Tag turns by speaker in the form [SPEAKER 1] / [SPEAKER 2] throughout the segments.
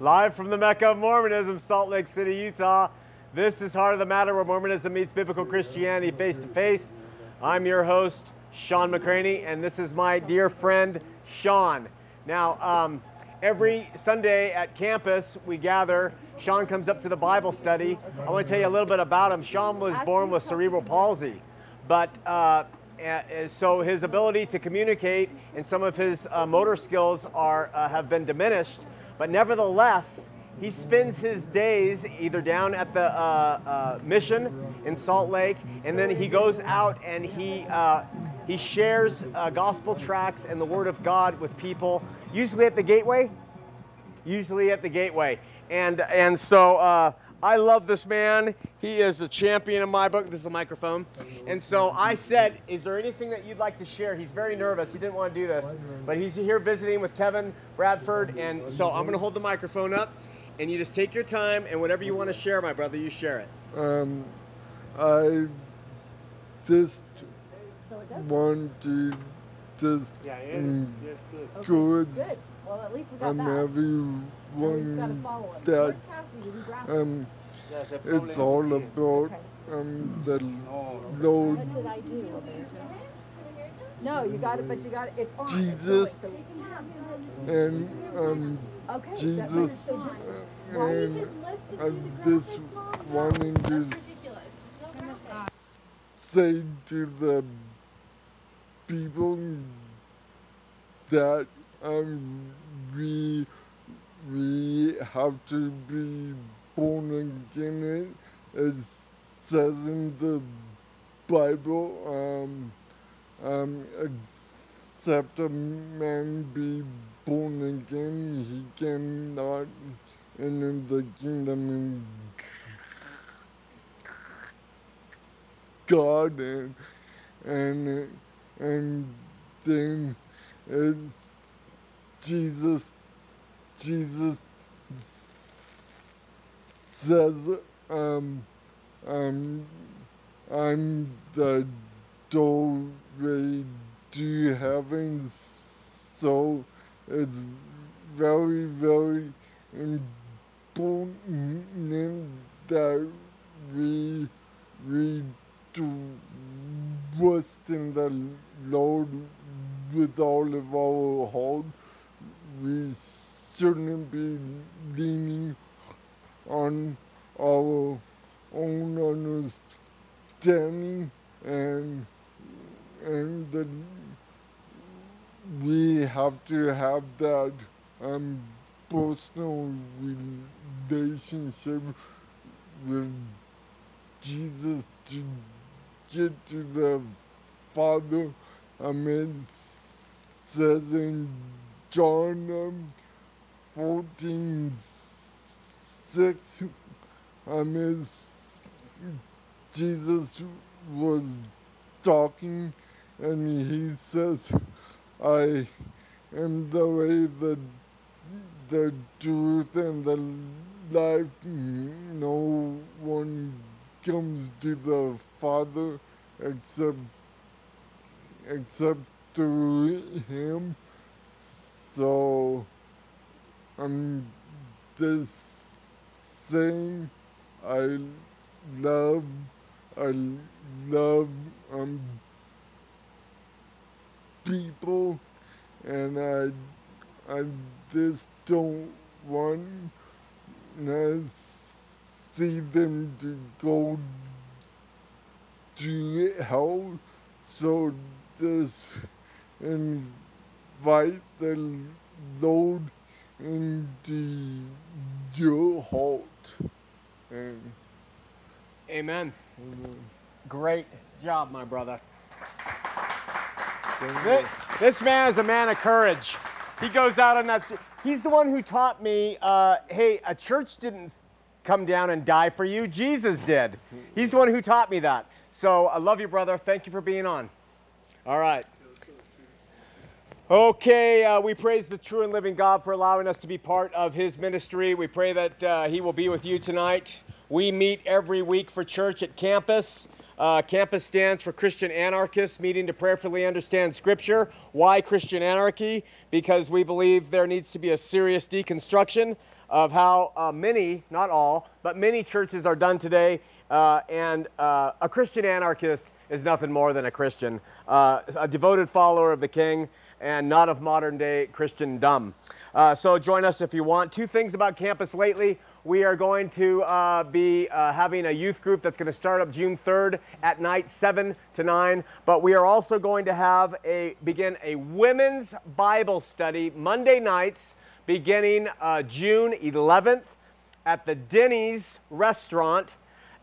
[SPEAKER 1] Live from the Mecca of Mormonism, Salt Lake City, Utah. This is Heart of the Matter, where Mormonism meets biblical Christianity face to face. I'm your host, Shawn McCraney, and this is my dear friend, Sean. Now, um, every Sunday at campus, we gather. Sean comes up to the Bible study. I want to tell you a little bit about him. Sean was born with cerebral palsy, but uh, so his ability to communicate and some of his uh, motor skills are uh, have been diminished. But nevertheless, he spends his days either down at the uh, uh, mission in Salt Lake, and then he goes out and he uh, he shares uh, gospel tracts and the Word of God with people, usually at the Gateway. Usually at the Gateway, and and so. I love this man. He is a champion in my book. This is a microphone. And so I said, Is there anything that you'd like to share? He's very nervous. He didn't want to do this. But he's here visiting with Kevin Bradford. And so I'm going to hold the microphone up. And you just take your time. And whatever you want to share, my brother, you share it.
[SPEAKER 2] Um, I just
[SPEAKER 3] So it does.
[SPEAKER 2] want to just
[SPEAKER 1] Yeah,
[SPEAKER 2] Mm.
[SPEAKER 1] Good.
[SPEAKER 3] Okay,
[SPEAKER 2] good.
[SPEAKER 3] Good. Well, at least we got
[SPEAKER 2] um,
[SPEAKER 3] that. Now we
[SPEAKER 2] everyone that
[SPEAKER 3] Where's Cassidy? Did he grab it?
[SPEAKER 2] um, it's all about um, the Lord
[SPEAKER 3] What did I do, No, you got it, but you got it. It's on.
[SPEAKER 2] Jesus.
[SPEAKER 3] going,
[SPEAKER 2] and um,
[SPEAKER 3] Okay. that-
[SPEAKER 2] Jesus
[SPEAKER 3] So just, why is
[SPEAKER 2] and
[SPEAKER 3] his lips
[SPEAKER 2] uh, this wanting to say to the people that um, we we have to be born again. It, it says in the Bible, um, um, except a man be born again, he cannot enter the kingdom of God and and and then it's Jesus Jesus says um um I'm the doorway to heaven so it's very very important that we to trust in the Lord with all of our heart. We shouldn't be leaning on our own understanding and and the, we have to have that um, personal relationship with Jesus to get to the Father. It says in John um, 14 6, um, Jesus was talking and he says, I am the way, the, the truth, and the life. No one comes to the Father except except through him. So I'm this thing I love I love um people and I I just don't want to see them to go to hell. So this invite the Lord into your heart. And
[SPEAKER 1] Amen. Great job, my brother. This, this man is a man of courage. He goes out on that. st- He's the one who taught me, uh, hey, a church didn't come down and die for you. Jesus did. He's the one who taught me that. So I love you, brother. Thank you for being on. All right. Okay, uh, we praise the true and living God for allowing us to be part of His ministry. We pray that uh, He will be with you tonight. We meet every week for church at campus. Uh, campus stands for Christian anarchists meeting to prayerfully understand Scripture. Why Christian anarchy? Because we believe there needs to be a serious deconstruction of how uh, many, not all, but many churches are done today. Uh, and uh, a Christian anarchist is nothing more than a Christian, a devoted follower of the King and not of modern day Christendom. Uh, so join us if you want. Two things about campus lately. We are going to uh, be uh, having a youth group that's going to start up June 3rd at night, 7 to 9. But we are also going to have a begin a women's Bible study Monday nights beginning uh, June 11th at the Denny's restaurant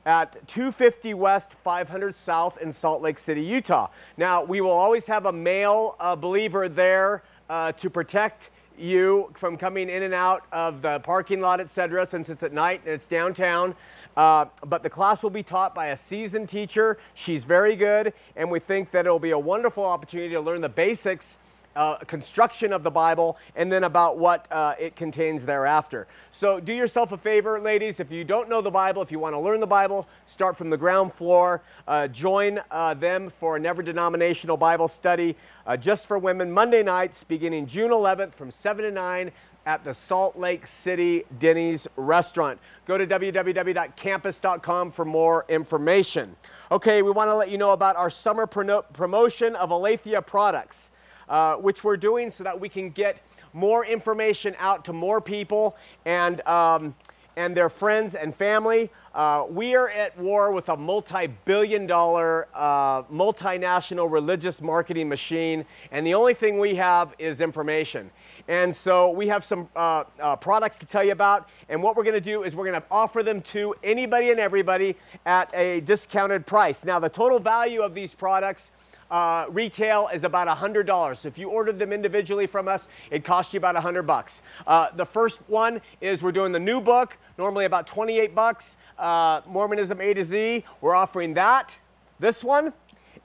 [SPEAKER 1] at 250 West, 500 South in Salt Lake City, Utah. Now, we will always have a male uh, believer there uh, to protect you from coming in and out of the parking lot, etc., since it's at night and it's downtown. Uh, but the class will be taught by a seasoned teacher. She's very good, and we think that it'll be a wonderful opportunity to learn the basics uh, construction of the Bible and then about what uh, it contains thereafter. So do yourself a favor, ladies. If you don't know the Bible, if you want to learn the Bible, start from the ground floor. Uh, join uh, them for a never denominational Bible study uh, just for women Monday nights beginning June 11th from 7 to 9 at the Salt Lake City Denny's restaurant. Go to www.campus.com for more information. Okay, we want to let you know about our summer promotion of Aletheia products uh, which we're doing so that we can get more information out to more people and, um, and their friends and family. Uh, we are at war with a multi billion dollar uh, multinational religious marketing machine, and the only thing we have is information. And so we have some uh, uh products to tell you about, and what we're going to do is we're going to offer them to anybody and everybody at a discounted price. Now, the total value of these products uh, retail is about $100. So if you ordered them individually from us, it costs you about 100 bucks. Uh, the first one is we're doing the new book, normally about 28 bucks. Uh, Mormonism A to Z, we're offering that, this one,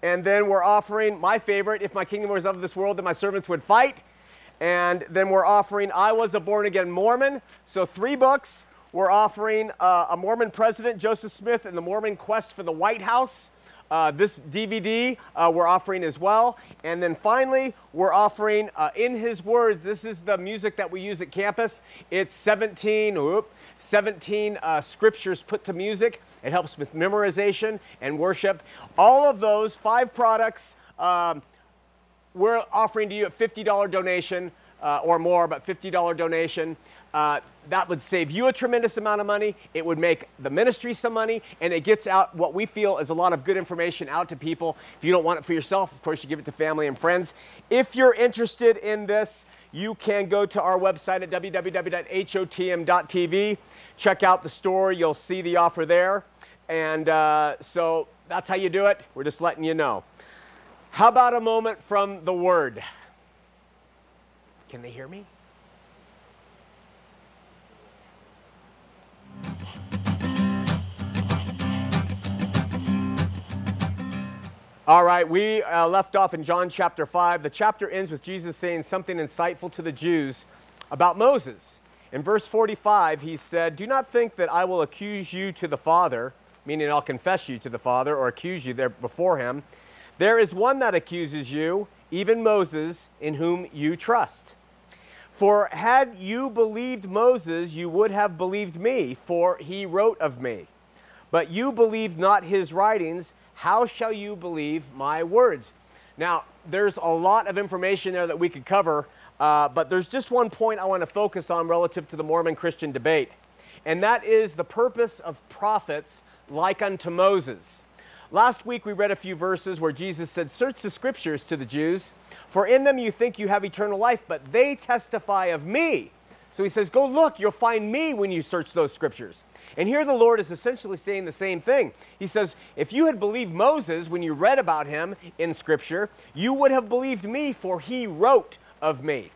[SPEAKER 1] and then we're offering my favorite, If My Kingdom Was of This World, Then My Servants Would Fight. And then we're offering I Was a Born Again Mormon. So three books. We're offering uh, a Mormon president, Joseph Smith, and the Mormon Quest for the White House. Uh, this DVD uh, we're offering as well. And then finally, we're offering uh, In His Words. This is the music that we use at campus. It's 17, whoop, 17 uh, scriptures put to music. It helps with memorization and worship. All of those five products um, we're offering to you a $50 donation uh, or more, but $50 donation. Uh, that would save you a tremendous amount of money. It would make the ministry some money, and it gets out what we feel is a lot of good information out to people. If you don't want it for yourself, of course, you give it to family and friends. If you're interested in this, you can go to our website at www.hotm.tv. Check out the store. You'll see the offer there. And uh, so that's how you do it. We're just letting you know. How about a moment from the Word? Can they hear me? All right, we uh, left off in John chapter 5. The chapter ends with Jesus saying something insightful to the Jews about Moses. In verse 45, he said, Do not think that I will accuse you to the Father, meaning I'll confess you to the Father or accuse you there before him. There is one that accuses you, even Moses, in whom you trust. For had you believed Moses, you would have believed me, for he wrote of me. But you believed not his writings how shall you believe my words? Now, there's a lot of information there that we could cover, uh, but there's just one point I want to focus on relative to the Mormon Christian debate, and that is the purpose of prophets like unto Moses. Last week we read a few verses where Jesus said, Search the scriptures to the Jews, for in them you think you have eternal life, but they testify of me. So he says, Go look, you'll find me when you search those scriptures. And here the Lord is essentially saying the same thing. He says, If you had believed Moses when you read about him in Scripture, you would have believed me, for he wrote of me.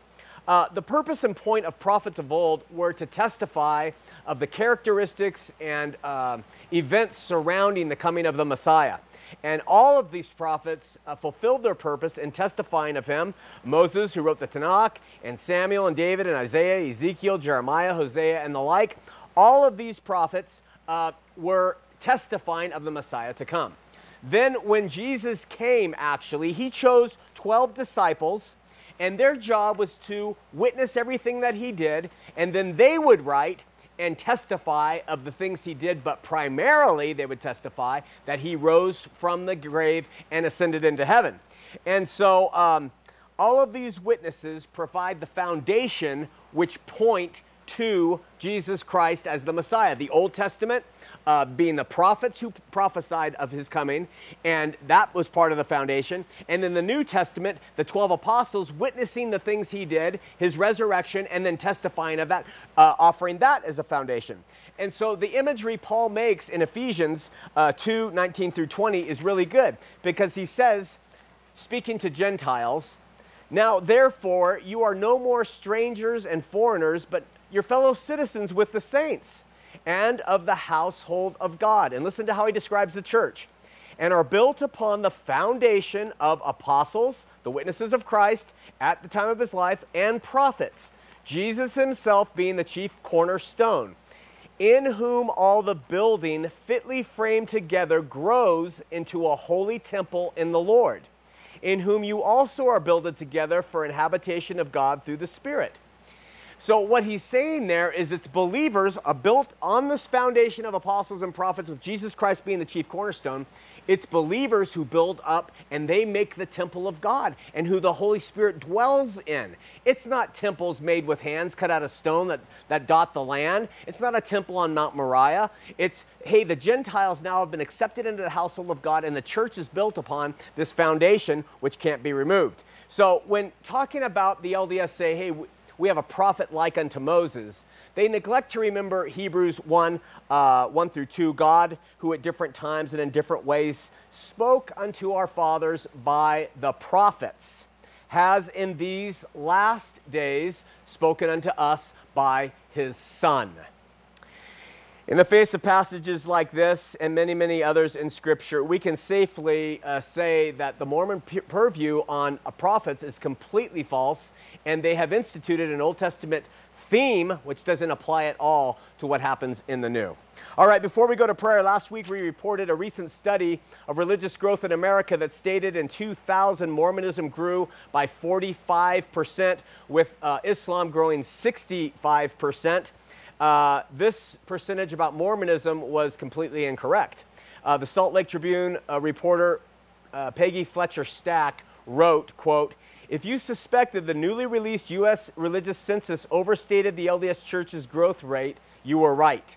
[SPEAKER 1] Uh, the purpose and point of prophets of old were to testify of the characteristics and uh, events surrounding the coming of the Messiah. And all of these prophets uh, fulfilled their purpose in testifying of him. Moses, who wrote the Tanakh, and Samuel, and David, and Isaiah, Ezekiel, Jeremiah, Hosea, and the like, all of these prophets uh, were testifying of the Messiah to come. Then, when Jesus came, actually, he chose 12 disciples, and their job was to witness everything that he did, and then they would write and testify of the things he did, but primarily they would testify that he rose from the grave and ascended into heaven. And so, um, all of these witnesses provide the foundation which point to Jesus Christ as the Messiah. The Old Testament uh, being the prophets who prophesied of his coming, and that was part of the foundation. And then the New Testament, the 12 apostles witnessing the things he did, his resurrection, and then testifying of that, uh, offering that as a foundation. And so the imagery Paul makes in Ephesians uh, 2 19 through 20 is really good because he says, speaking to Gentiles, now therefore you are no more strangers and foreigners, but your fellow citizens with the saints and of the household of God. And listen to how he describes the church. And are built upon the foundation of apostles, the witnesses of Christ at the time of his life, and prophets, Jesus himself being the chief cornerstone, in whom all the building fitly framed together grows into a holy temple in the Lord, in whom you also are builded together for an habitation of God through the Spirit. So, what he's saying there is it's believers are built on this foundation of apostles and prophets, with Jesus Christ being the chief cornerstone. It's believers who build up and they make the temple of God and who the Holy Spirit dwells in. It's not temples made with hands cut out of stone that, that dot the land. It's not a temple on Mount Moriah. It's, hey, the Gentiles now have been accepted into the household of God and the church is built upon this foundation which can't be removed. So, when talking about the LDS, say, hey, we have a prophet like unto Moses. They neglect to remember Hebrews 1 uh, 1 through 2. God, who at different times and in different ways spoke unto our fathers by the prophets, has in these last days spoken unto us by his Son. In the face of passages like this and many, many others in Scripture, we can safely uh, say that the Mormon purview on prophets is completely false, and they have instituted an Old Testament theme which doesn't apply at all to what happens in the New. All right, before we go to prayer, last week we reported a recent study of religious growth in America that stated in 2000 Mormonism grew by 45%, with uh, Islam growing 65%. Uh, this percentage about Mormonism was completely incorrect. Uh, the Salt Lake Tribune uh, reporter uh, Peggy Fletcher Stack wrote, quote, if you suspect that the newly released U.S. religious census overstated the LDS Church's growth rate, you were right.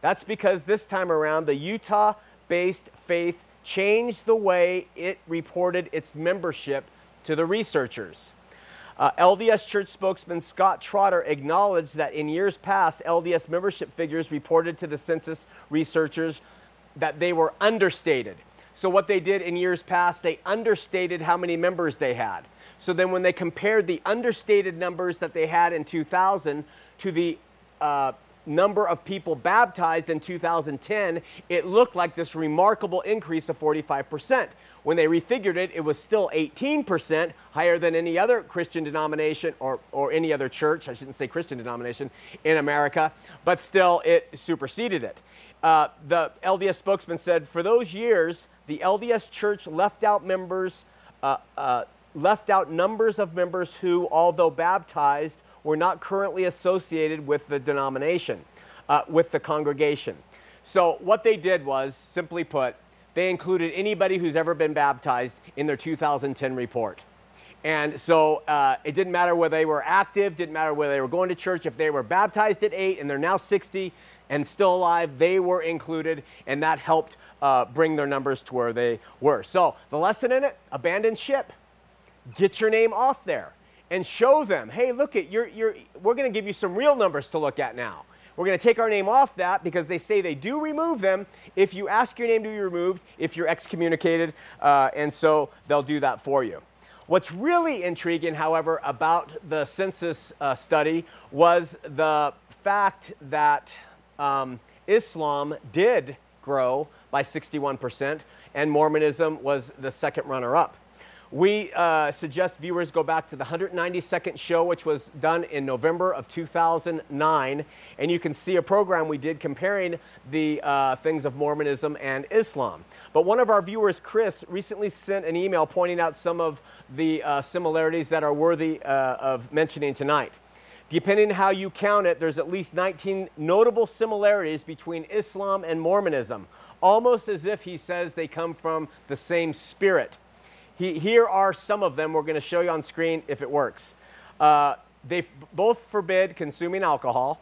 [SPEAKER 1] That's because this time around, the Utah based faith changed the way it reported its membership to the researchers. Uh, LDS Church spokesman Scott Trotter acknowledged that in years past, LDS membership figures reported to the census researchers that they were understated. So, what they did in years past, they understated how many members they had. So, then when they compared the understated numbers that they had in 2000 to the uh, number of people baptized in 2010, it looked like this remarkable increase of 45%. When they refigured it, it was still 18% higher than any other Christian denomination or, or any other church, I shouldn't say Christian denomination, in America, but still it superseded it. Uh, the LDS spokesman said, for those years, the LDS church left out members, uh, uh, left out numbers of members who, although baptized, were not currently associated with the denomination, uh, with the congregation. So what they did was, simply put, they included anybody who's ever been baptized in their 2010 report. And so uh, it didn't matter whether they were active, didn't matter whether they were going to church. If they were baptized at eight and they're now 60 and still alive, they were included, and that helped uh, bring their numbers to where they were. So the lesson in it abandon ship. Get your name off there and show them, hey, look at you're, you're, we're going to give you some real numbers to look at now. We're going to take our name off that because they say they do remove them if you ask your name to be removed, if you're excommunicated, uh, and so they'll do that for you. What's really intriguing, however, about the census uh, study was the fact that um, Islam did grow by 61%, and Mormonism was the second runner up. We uh, suggest viewers go back to the 192nd show, which was done in November of 2009, and you can see a program we did comparing the uh, things of Mormonism and Islam. But one of our viewers, Chris, recently sent an email pointing out some of the uh, similarities that are worthy uh, of mentioning tonight. Depending how you count it, there's at least 19 notable similarities between Islam and Mormonism, almost as if he says they come from the same spirit. He, here are some of them. We're going to show you on screen if it works. Uh, they both forbid consuming alcohol.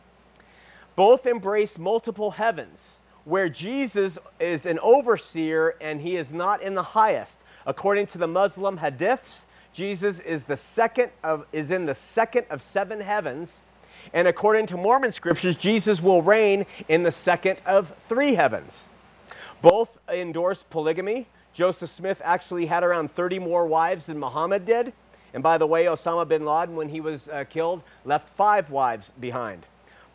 [SPEAKER 1] Both embrace multiple heavens, where Jesus is an overseer and he is not in the highest. According to the Muslim hadiths, Jesus is the second of is in the second of seven heavens. And according to Mormon scriptures, Jesus will reign in the second of three heavens. Both endorse polygamy. Joseph Smith actually had around 30 more wives than Muhammad did. And by the way, Osama bin Laden, when he was uh, killed, left five wives behind.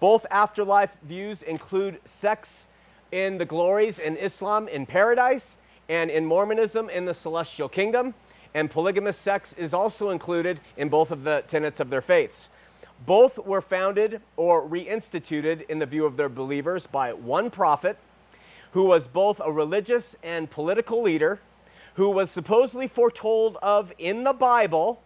[SPEAKER 1] Both afterlife views include sex in the glories in Islam in paradise and in Mormonism in the celestial kingdom. And polygamous sex is also included in both of the tenets of their faiths. Both were founded or reinstituted in the view of their believers by one prophet who was both a religious and political leader, who was supposedly foretold of in the Bible,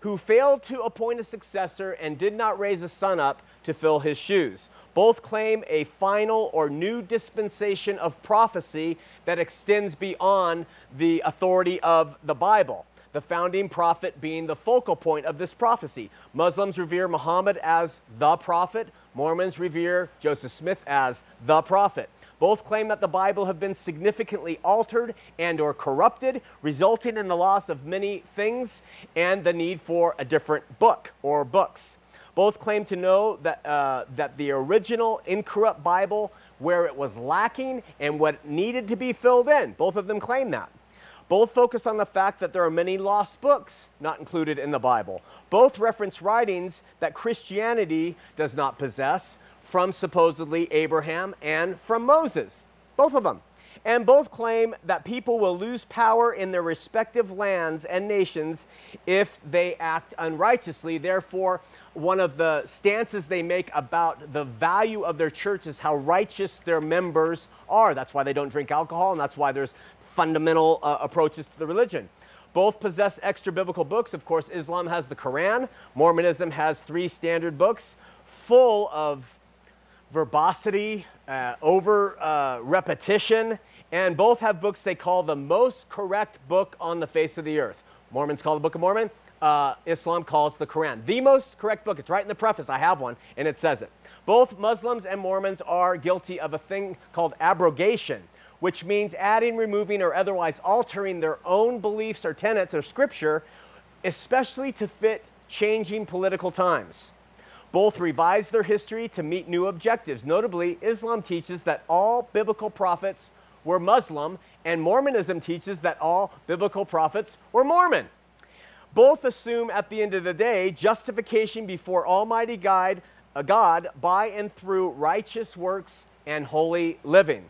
[SPEAKER 1] who failed to appoint a successor and did not raise a son up to fill his shoes. Both claim a final or new dispensation of prophecy that extends beyond the authority of the Bible the founding prophet being the focal point of this prophecy. Muslims revere Muhammad as the prophet, Mormons revere Joseph Smith as the prophet. Both claim that the Bible have been significantly altered and or corrupted, resulting in the loss of many things and the need for a different book or books. Both claim to know that, uh, that the original incorrupt Bible, where it was lacking and what needed to be filled in, both of them claim that. Both focus on the fact that there are many lost books not included in the Bible. Both reference writings that Christianity does not possess, from supposedly Abraham and from Moses, both of them. And both claim that people will lose power in their respective lands and nations if they act unrighteously. Therefore, one of the stances they make about the value of their church is how righteous their members are. That's why they don't drink alcohol, and that's why there's fundamental uh, approaches to the religion. Both possess extra biblical books. Of course, Islam has the Quran, Mormonism has three standard books full of verbosity, uh, over uh, repetition, and both have books they call the most correct book on the face of the earth. Mormons call the Book of Mormon, uh, Islam calls the Quran. The most correct book. It's right in the preface. I have one, and it says it. Both Muslims and Mormons are guilty of a thing called abrogation, which means adding, removing, or otherwise altering their own beliefs or tenets or scripture, especially to fit changing political times. Both revise their history to meet new objectives. Notably, Islam teaches that all biblical prophets were Muslim, and Mormonism teaches that all biblical prophets were Mormon. Both assume at the end of the day justification before Almighty God, uh, God by and through righteous works and holy living.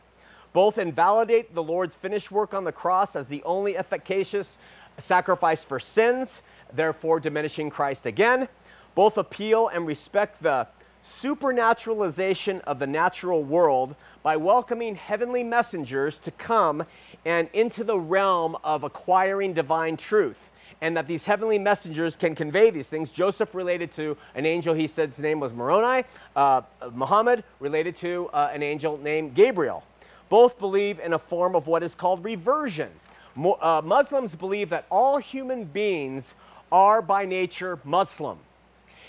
[SPEAKER 1] Both invalidate the Lord's finished work on the cross as the only efficacious sacrifice for sins, therefore diminishing Christ again. Both appeal and respect the supernaturalization of the natural world by welcoming heavenly messengers to come and into the realm of acquiring divine truth. And that these heavenly messengers can convey these things. Joseph related to an angel, he said his name was Moroni. Uh, Muhammad related to uh, an angel named Gabriel. Both believe in a form of what is called reversion. Mo uh, Muslims believe that all human beings are by nature Muslim.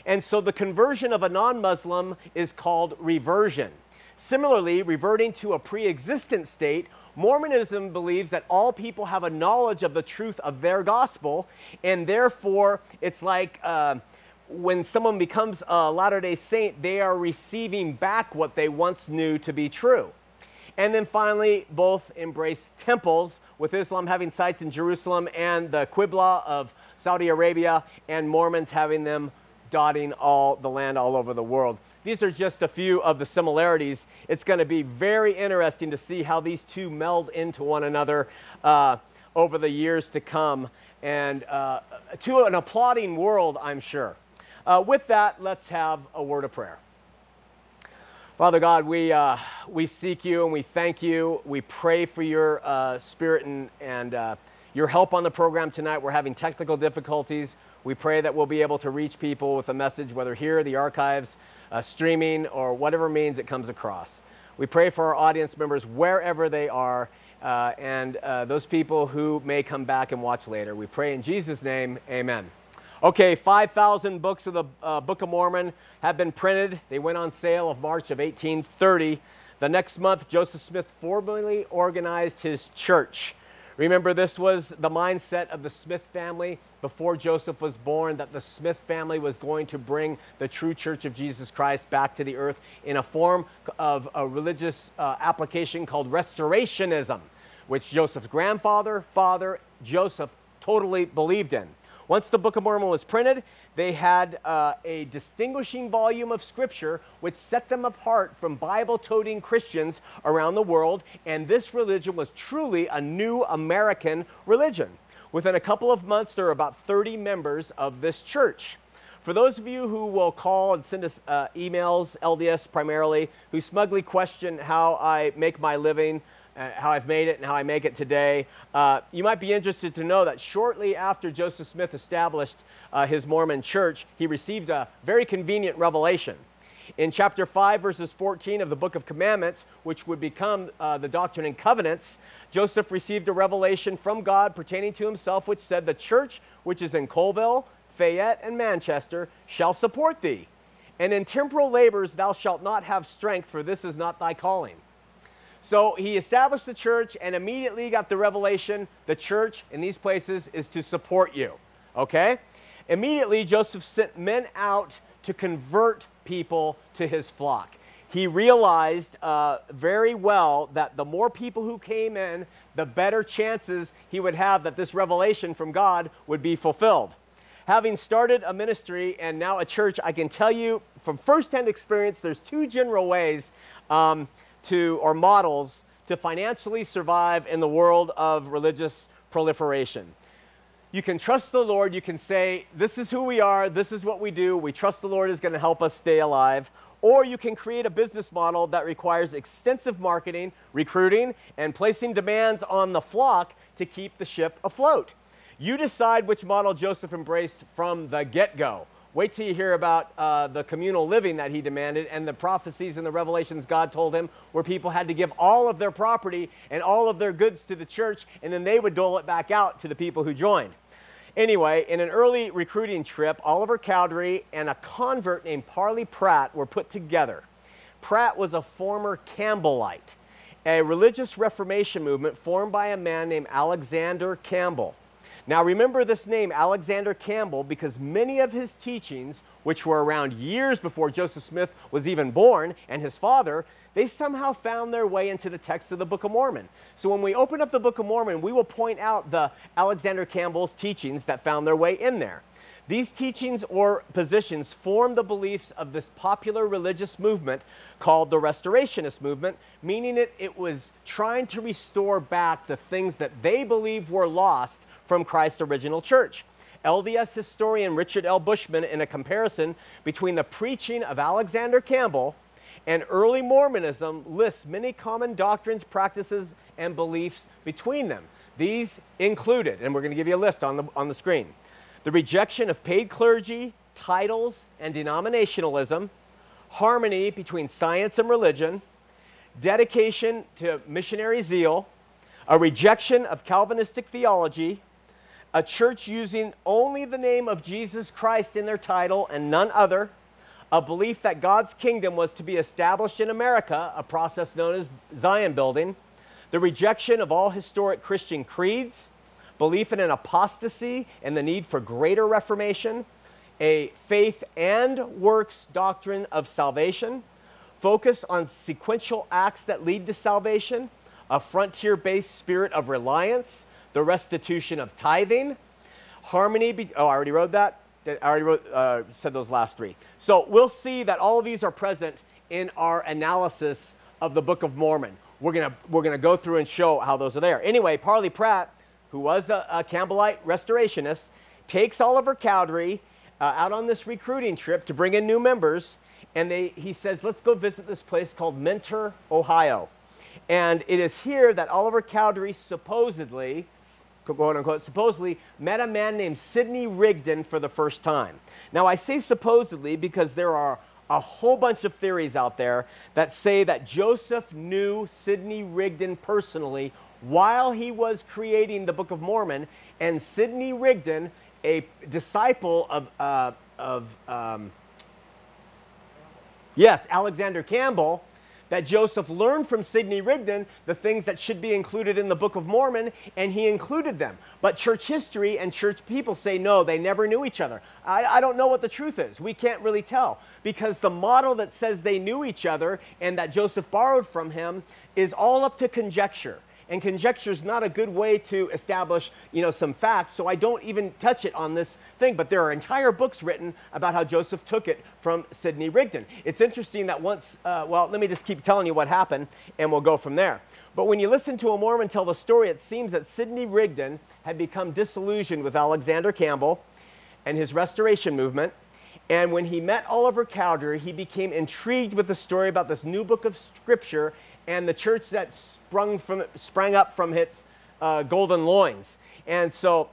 [SPEAKER 1] And so the conversion of a non Muslim is called reversion. Similarly, reverting to a pre existent state, Mormonism believes that all people have a knowledge of the truth of their gospel, and therefore it's like uh, when someone becomes a Latter day Saint, they are receiving back what they once knew to be true. And then finally, both embrace temples, with Islam having sites in Jerusalem and the Qibla of Saudi Arabia, and Mormons having them dotting all the land all over the world. These are just a few of the similarities. It's going to be very interesting to see how these two meld into one another uh, over the years to come. and uh, to an applauding world, I'm sure. Uh, with that, let's have a word of prayer. Father God, we, uh, we seek you and we thank you. We pray for your uh, spirit and, and uh, your help on the program tonight. We're having technical difficulties. We pray that we'll be able to reach people with a message, whether here, the archives, uh, streaming, or whatever means it comes across. We pray for our audience members wherever they are uh, and uh, those people who may come back and watch later. We pray in Jesus' name, amen. Okay, 5,000 books of the uh, Book of Mormon have been printed. They went on sale of March of 1830. The next month, Joseph Smith formally organized his church. Remember, this was the mindset of the Smith family before Joseph was born that the Smith family was going to bring the true church of Jesus Christ back to the earth in a form of a religious uh, application called restorationism, which Joseph's grandfather, father, Joseph totally believed in. Once the Book of Mormon was printed, they had uh, a distinguishing volume of scripture which set them apart from Bible toting Christians around the world, and this religion was truly a new American religion. Within a couple of months, there were about 30 members of this church. For those of you who will call and send us uh, emails, LDS primarily, who smugly question how I make my living, how I've made it and how I make it today. Uh, you might be interested to know that shortly after Joseph Smith established uh, his Mormon church, he received a very convenient revelation. In chapter 5, verses 14 of the Book of Commandments, which would become uh, the Doctrine and Covenants, Joseph received a revelation from God pertaining to himself, which said, The church which is in Colesville, Fayette, and Manchester shall support thee. And in temporal labors thou shalt not have strength, for this is not thy calling. So he established the church and immediately got the revelation the church in these places is to support you. Okay? Immediately, Joseph sent men out to convert people to his flock. He realized uh, very well that the more people who came in, the better chances he would have that this revelation from God would be fulfilled. Having started a ministry and now a church, I can tell you from firsthand experience, there's two general ways um, to, or models to financially survive in the world of religious proliferation. You can trust the Lord. You can say, This is who we are. This is what we do. We trust the Lord is going to help us stay alive. Or you can create a business model that requires extensive marketing, recruiting, and placing demands on the flock to keep the ship afloat. You decide which model Joseph embraced from the get go. Wait till you hear about uh, the communal living that he demanded and the prophecies and the revelations God told him, where people had to give all of their property and all of their goods to the church, and then they would dole it back out to the people who joined. Anyway, in an early recruiting trip, Oliver Cowdery and a convert named Parley Pratt were put together. Pratt was a former Campbellite, a religious reformation movement formed by a man named Alexander Campbell. Now, remember this name, Alexander Campbell, because many of his teachings, which were around years before Joseph Smith was even born and his father, they somehow found their way into the text of the Book of Mormon. So when we open up the Book of Mormon, we will point out the Alexander Campbell's teachings that found their way in there. These teachings or positions form the beliefs of this popular religious movement called the Restorationist movement, meaning it, it was trying to restore back the things that they believed were lost from Christ's original church. LDS historian Richard L. Bushman, in a comparison between the preaching of Alexander Campbell and early Mormonism, lists many common doctrines, practices, and beliefs between them. These included, and we're going to give you a list on the, on the screen the rejection of paid clergy, titles, and denominationalism, harmony between science and religion, dedication to missionary zeal, a rejection of Calvinistic theology, a church using only the name of Jesus Christ in their title and none other, a belief that God's kingdom was to be established in America, a process known as Zion building, the rejection of all historic Christian creeds, belief in an apostasy and the need for greater reformation, a faith and works doctrine of salvation, focus on sequential acts that lead to salvation, a frontier based spirit of reliance, the restitution of tithing, harmony. Be- oh, I already wrote that. I already wrote, uh, said those last three. So we'll see that all of these are present in our analysis of the Book of Mormon. We're gonna we're gonna go through and show how those are there. Anyway, Parley Pratt, who was a, a Campbellite restorationist, takes Oliver Cowdery uh, out on this recruiting trip to bring in new members. And they, he says, let's go visit this place called Mentor, Ohio. And it is here that Oliver Cowdery supposedly, quote unquote, supposedly met a man named Sidney Rigdon for the first time. Now, I say supposedly because there are a whole bunch of theories out there that say that Joseph knew Sidney Rigdon personally while he was creating the Book of Mormon, and Sidney Rigdon, a disciple of, uh, of um, yes, Alexander Campbell, that Joseph learned from Sidney Rigdon the things that should be included in the Book of Mormon, and he included them. But church history and church people say no, they never knew each other. I, I, don't know what the truth is. We can't really tell because the model that says they knew each other and that Joseph borrowed from him is all up to conjecture and conjecture is not a good way to establish you know some facts so i don't even touch it on this thing. But there are entire books written about how joseph took it from sidney rigdon. It's interesting that once uh, well let me just keep telling you what happened and we'll go from there. But when you listen to a mormon tell the story it seems that sidney rigdon had become disillusioned with alexander campbell and his restoration movement. And when he met Oliver Cowdery, he became intrigued with the story about this new book of scripture and the church that sprung, from, sprang up from its uh, golden loins. And so,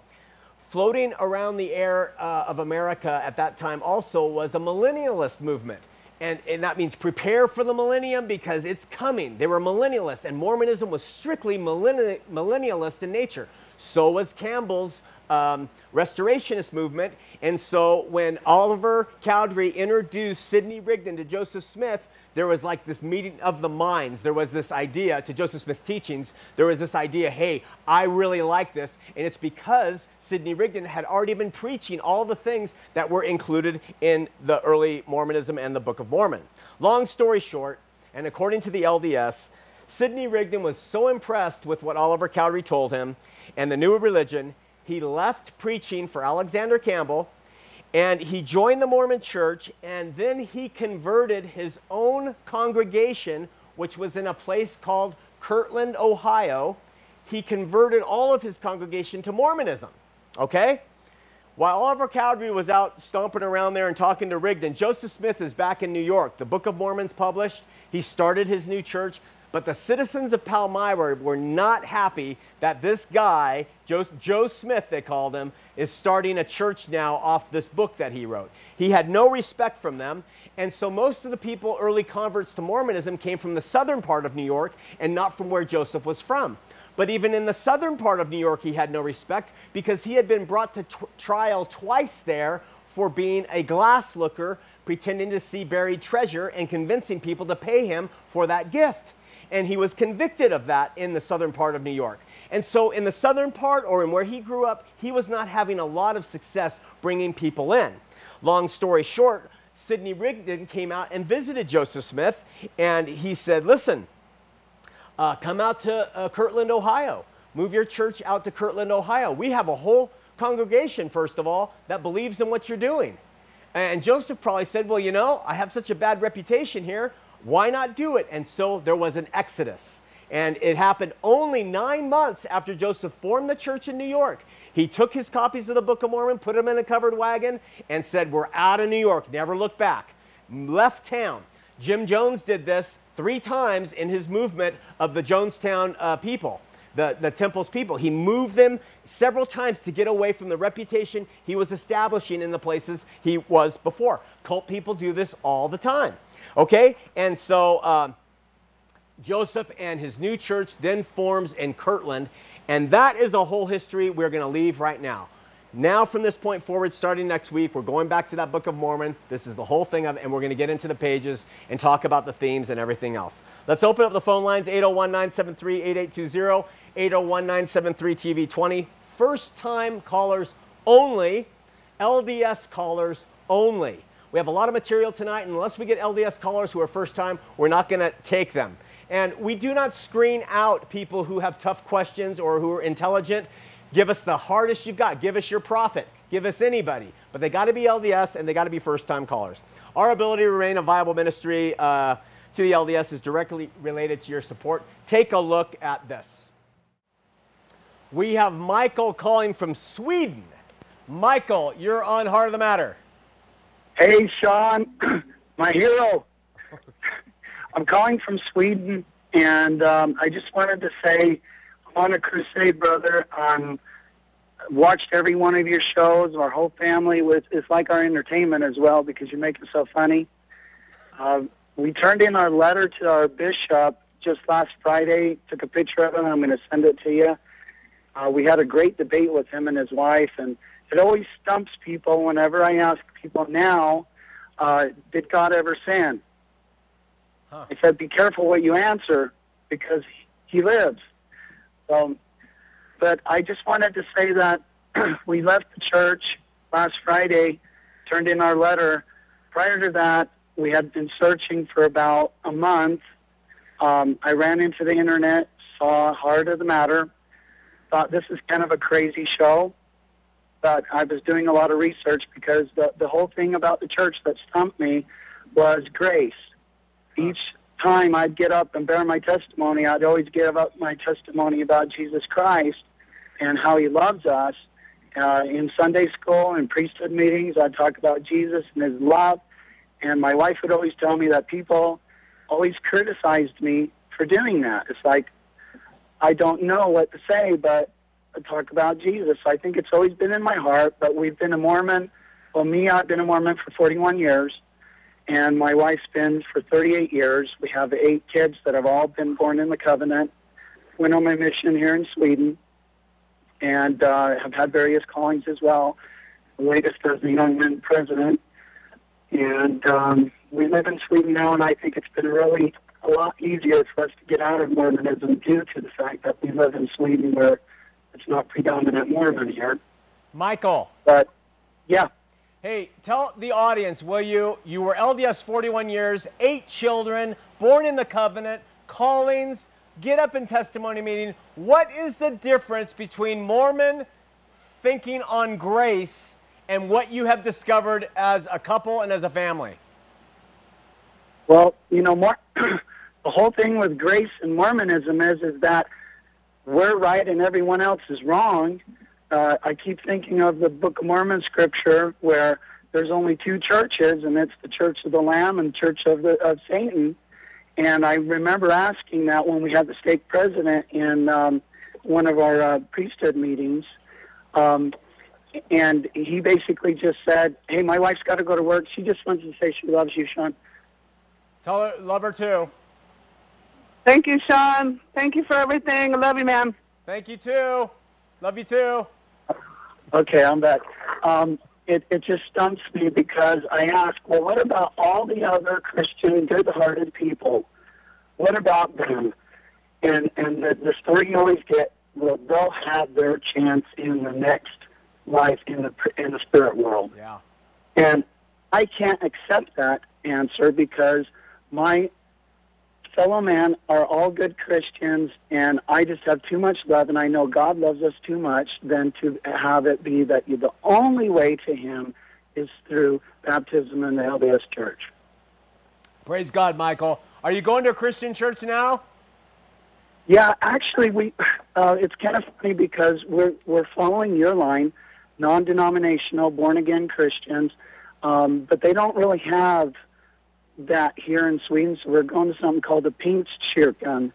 [SPEAKER 1] floating around the air uh, of America at that time also was a millennialist movement. And, and, that means prepare for the millennium because it's coming. They were millennialists, and Mormonism was strictly millenni- millennialist in nature. So was Campbell's um, restorationist movement. And so when Oliver Cowdery introduced Sidney Rigdon to Joseph Smith, there was like this meeting of the minds. There was this idea to Joseph Smith's teachings. There was this idea, hey, I really like this. And it's because Sidney Rigdon had already been preaching all the things that were included in the early Mormonism and the Book of Mormon. Long story short, and according to the LDS, Sidney Rigdon was so impressed with what Oliver Cowdery told him and the new religion, he left preaching for Alexander Campbell and he joined the Mormon church, and then he converted his own congregation, which was in a place called Kirtland, Ohio. He converted all of his congregation to Mormonism. Okay? While Oliver Cowdery was out stomping around there and talking to Rigdon, Joseph Smith is back in New York. The Book of Mormon's published. He started his new church. But the citizens of Palmyra were not happy that this guy, Joe, Joe, Smith, they called him, is starting a church now off this book that he wrote. He had no respect from them. And so most of the people, early converts to Mormonism, came from the southern part of New York and not from where Joseph was from. But even in the southern part of New York, he had no respect because he had been brought to trial twice there for being a glass looker, pretending to see buried treasure and convincing people to pay him for that gift and he was convicted of that in the southern part of New York. And so, in the southern part, or in where he grew up, he was not having a lot of success bringing people in. Long story short, Sidney Rigdon came out and visited Joseph Smith, and he said, Listen, uh, come out to uh, Kirtland, Ohio. Move your church out to Kirtland, Ohio. We have a whole congregation, first of all, that believes in what you're doing. And Joseph probably said, Well, you know, I have such a bad reputation here. Why not do it? And so there was an exodus. And it happened only nine months after Joseph formed the church in New York. He took his copies of the Book of Mormon, put them in a covered wagon, and said, We're out of New York, never look back. Left town. Jim Jones did this three times in his movement of the Jonestown uh, people, the, the temple's people. He moved them several times to get away from the reputation he was establishing in the places he was before. Cult people do this all the time. Okay? And so um, Joseph and his new church then forms in Kirtland. And that is a whole history we're going to leave right now. Now, from this point forward, starting next week, we're going back to that Book of Mormon. This is the whole thing of and we're going to get into the pages and talk about the themes and everything else. Let's open up the phone lines 801 973 8820, 801 973 TV20. First time callers only, LDS callers only. We have a lot of material tonight, and unless we get LDS callers who are first time, we're not going to take them. And we do not screen out people who have tough questions or who are intelligent. Give us the hardest you've got. Give us your prophet. Give us anybody. But they got to be LDS and they got to be first time callers. Our ability to remain a viable ministry uh, to the LDS is directly related to your support. Take a look at this. We have Michael calling from Sweden. Michael, you're on Heart of the Matter.
[SPEAKER 4] Hey, Shawn, my hero. I'm calling from Sweden, and um, I just wanted to say I'm on a crusade, brother. I'm watched every one of your shows. Our whole family was it's like our entertainment as well because you make it so funny. Uh, we turned in our letter to our bishop just last Friday. Took a picture of it. I'm going to send it to you. Uh, we had a great debate with him and his wife, and it always stumps people whenever I ask people now, uh, "Did God ever sin?"
[SPEAKER 1] Huh.
[SPEAKER 4] I said, "Be careful what you answer because He lives." So, but I just wanted to say that we left the church last Friday, turned in our letter. Prior to that, we had been searching for about a month. Um, I ran into the internet, saw Heart of the Matter, thought this is kind of a crazy show. But I was doing a lot of research because the, the whole thing about the church that stumped me was grace. Each time I'd get up and bear my testimony, I'd always give up my testimony about Jesus Christ and how he loves us. Uh, in Sunday school and priesthood meetings, I'd talk about Jesus and his love. And my wife would always tell me that people always criticized me for doing that. It's like, I don't know what to say, but talk about Jesus. I think it's always been in my heart, but we've been a Mormon. Well, me, I've been a Mormon for 41 years, and my wife's been for 38 years. We have eight kids that have all been born in the covenant. Went on my mission here in Sweden, and uh, have had various callings as well. The latest as the young men president. And um, we live in Sweden now, and I think it's been really a lot easier for us to get out of Mormonism due to the fact that we live in Sweden where it's not predominant Mormon here.
[SPEAKER 1] Michael,
[SPEAKER 4] But yeah,
[SPEAKER 1] hey, tell the audience, will you? You were LDS 41 years, eight children, born in the covenant, callings, get up in testimony meeting. What is the difference between Mormon thinking on grace and what you have discovered as a couple and as a family?
[SPEAKER 4] well, you know, more, the whole thing with grace and Mormonism is is that we're right and everyone else is wrong. Uh, I keep thinking of the Book of Mormon scripture where there's only two churches, and it's the Church of the Lamb and Church of the of Satan. And I remember asking that when we had the stake president in um, one of our uh, priesthood meetings. Um, and he basically just said, Hey, my wife's got to go to work. She just wants to say she loves you, Shawn.
[SPEAKER 1] Tell her, love her too.
[SPEAKER 5] Thank you, Shawn. Thank you for everything. I love you, man.
[SPEAKER 1] Thank you too. Love you too.
[SPEAKER 4] Okay, I'm back. Um, it, it just stumps me because I ask, well, what about all the other Christian, good-hearted people? What about them? And and the, the story you always get, well, they'll have their chance in the next life in the in the spirit world.
[SPEAKER 1] Yeah.
[SPEAKER 4] And I can't accept that answer because my fellow man are all good Christians, and I just have too much love, and I know God loves us too much than to have it be that you, the only way to Him is through baptism in the LDS Church.
[SPEAKER 1] Praise God, Michael. Are you going to a Christian church now?
[SPEAKER 4] Yeah, actually, we uh, it's kind of funny because we're we're following your line, non-denominational, born-again Christians, um, but they don't really have that here in Sweden. So we're going to something called the Pingstkyrkan,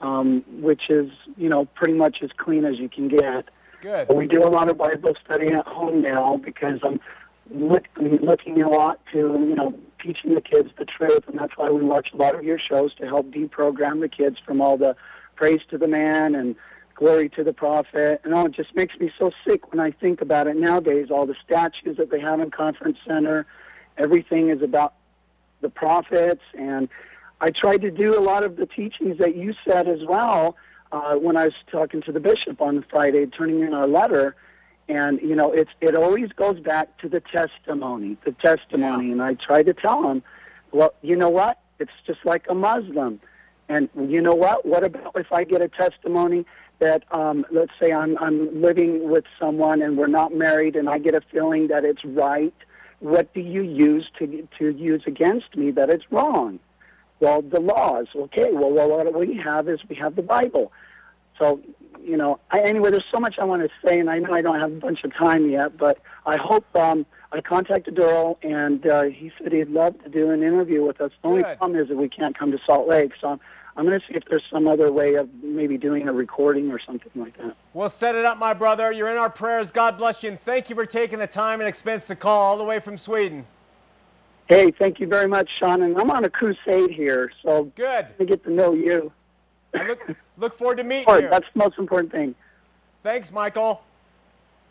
[SPEAKER 4] um, which is you know pretty much as clean as you can get.
[SPEAKER 1] Good.
[SPEAKER 4] We do a lot of Bible study at home now because I'm, look, looking a lot to you know teaching the kids the truth, and that's why we watch a lot of your shows to help deprogram the kids from all the praise to the man and glory to the prophet. And oh, it just makes me so sick when I think about it nowadays. All the statues that they have in Conference Center, everything is about the prophets. And I tried to do a lot of the teachings that you said as well uh, when I was talking to the bishop on Friday, turning in our letter. And you know, it's it always goes back to the testimony, the testimony.
[SPEAKER 1] Yeah.
[SPEAKER 4] And I tried to tell him, well, you know what? It's just like a Muslim. And you know what? What about if I get a testimony that, um, let's say, I'm I'm living with someone and we're not married, and I get a feeling that it's right. What do you use to to use against me that it's wrong? Well, the laws. Okay. Well, well what we have is we have the Bible. So, you know, I, anyway, there's so much I want to say, and I know I don't have a bunch of time yet, but I hope um, I contacted Daryl, and uh, he said he'd love to do an interview with us. The only
[SPEAKER 1] Good.
[SPEAKER 4] problem is that we can't come to Salt Lake, so I'm going to see if there's some other way of maybe doing a recording or something like that.
[SPEAKER 1] We'll set it up, my brother. You're in our prayers. God bless you, and thank you for taking the time and expense to call all the way from Sweden.
[SPEAKER 4] Hey, thank you very much, Shawn. And I'm on a crusade here, so
[SPEAKER 1] Good.
[SPEAKER 4] to get to know you.
[SPEAKER 1] I look, look forward to meeting you.
[SPEAKER 4] that's the most important thing.
[SPEAKER 1] Thanks, Michael.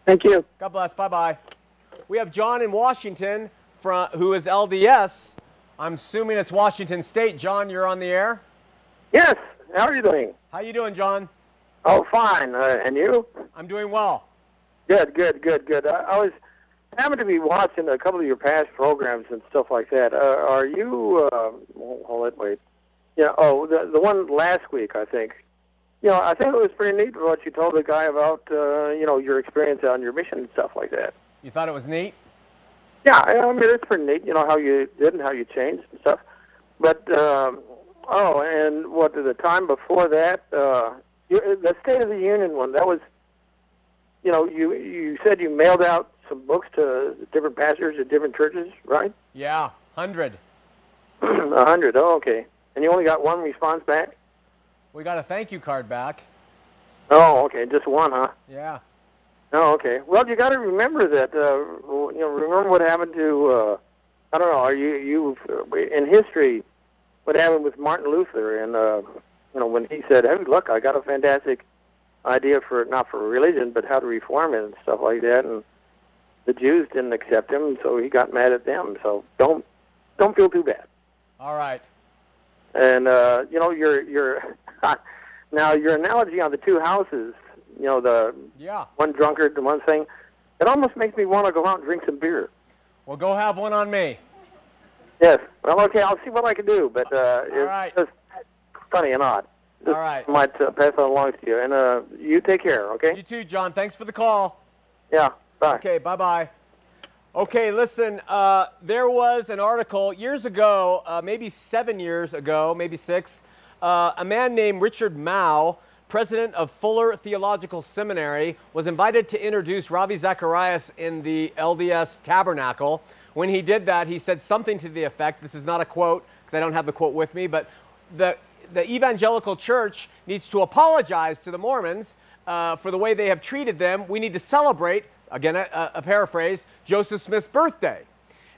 [SPEAKER 4] Thank you.
[SPEAKER 1] God bless. Bye bye. We have John in Washington, from, who is LDS. I'm assuming it's Washington State. John, you're on the air.
[SPEAKER 6] Yes. How are you doing?
[SPEAKER 1] How you doing, John?
[SPEAKER 6] Oh, fine. Uh, and you?
[SPEAKER 1] I'm doing well.
[SPEAKER 6] Good, good, good, good. I, I was happened to be watching a couple of your past programs and stuff like that. Uh, are you? Uh, hold hold it. Wait. Yeah. Oh, the the one last week, I think. You know, I think it was pretty neat what you told the guy about. Uh, you know, your experience on your mission and stuff like that.
[SPEAKER 1] You thought it was neat?
[SPEAKER 6] Yeah, I I mean it's pretty neat. You know how you did and how you changed and stuff. But um, oh, and what the time before that, uh, the State of the Union one. That was, you know, you you said you mailed out some books to different pastors at different churches, right?
[SPEAKER 1] Yeah, hundred.
[SPEAKER 6] A hundred. Oh, okay. And you only got one response back.
[SPEAKER 1] We got a thank you card back.
[SPEAKER 6] Oh, okay. Just one, huh?
[SPEAKER 1] Yeah.
[SPEAKER 6] Oh, okay. Well, you got to remember that. Uh, you know, remember what happened to. Uh, I don't know. Are you you in history? What happened with Martin Luther? And uh, you know, when he said, "Hey, look, I got a fantastic idea for not for religion, but how to reform it and stuff like that," and the Jews didn't accept him, so he got mad at them. So don't don't feel too bad.
[SPEAKER 1] All right.
[SPEAKER 6] And uh, you know, your your now your analogy on the two houses. You know, the
[SPEAKER 1] Yeah.
[SPEAKER 6] one drunkard, the one thing. It almost makes me want to go out and drink some beer.
[SPEAKER 1] Well, go have one on me.
[SPEAKER 6] Yes. Well, okay. I'll see what I can do, but uh, it's
[SPEAKER 1] right.
[SPEAKER 6] just funny and odd.
[SPEAKER 1] All right.
[SPEAKER 6] Might uh, pass it along to you, and uh, you take care. Okay.
[SPEAKER 1] You too, John. Thanks for the call.
[SPEAKER 6] Yeah. Bye.
[SPEAKER 1] Okay, bye bye. Okay, listen, uh, there was an article years ago, uh, maybe seven years ago, maybe six, uh, a man named Richard Mouw, president of Fuller Theological Seminary, was invited to introduce Ravi Zacharias in the LDS Tabernacle. When he did that, he said something to the effect this is not a quote, because I don't have the quote with me, but the, the evangelical church needs to apologize to the Mormons uh, for the way they have treated them. We need to celebrate, again, a, a paraphrase, Joseph Smith's birthday.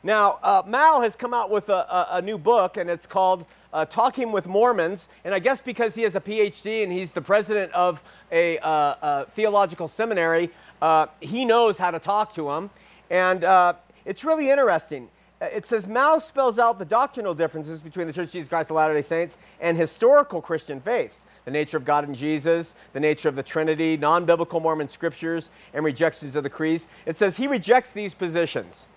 [SPEAKER 1] Now, uh, Mouw has come out with a, a, a new book, and it's called uh, Talking with Mormons. And I guess because he has a PhD and he's the president of a, uh, theological seminary, uh, he knows how to talk to them. And uh, it's really interesting. Uh, It says Mouw spells out the doctrinal differences between the Church of Jesus Christ of Latter day Saints and historical Christian faiths the nature of God and Jesus, the nature of the Trinity, non biblical Mormon scriptures, and rejections of the creeds. It says he rejects these positions.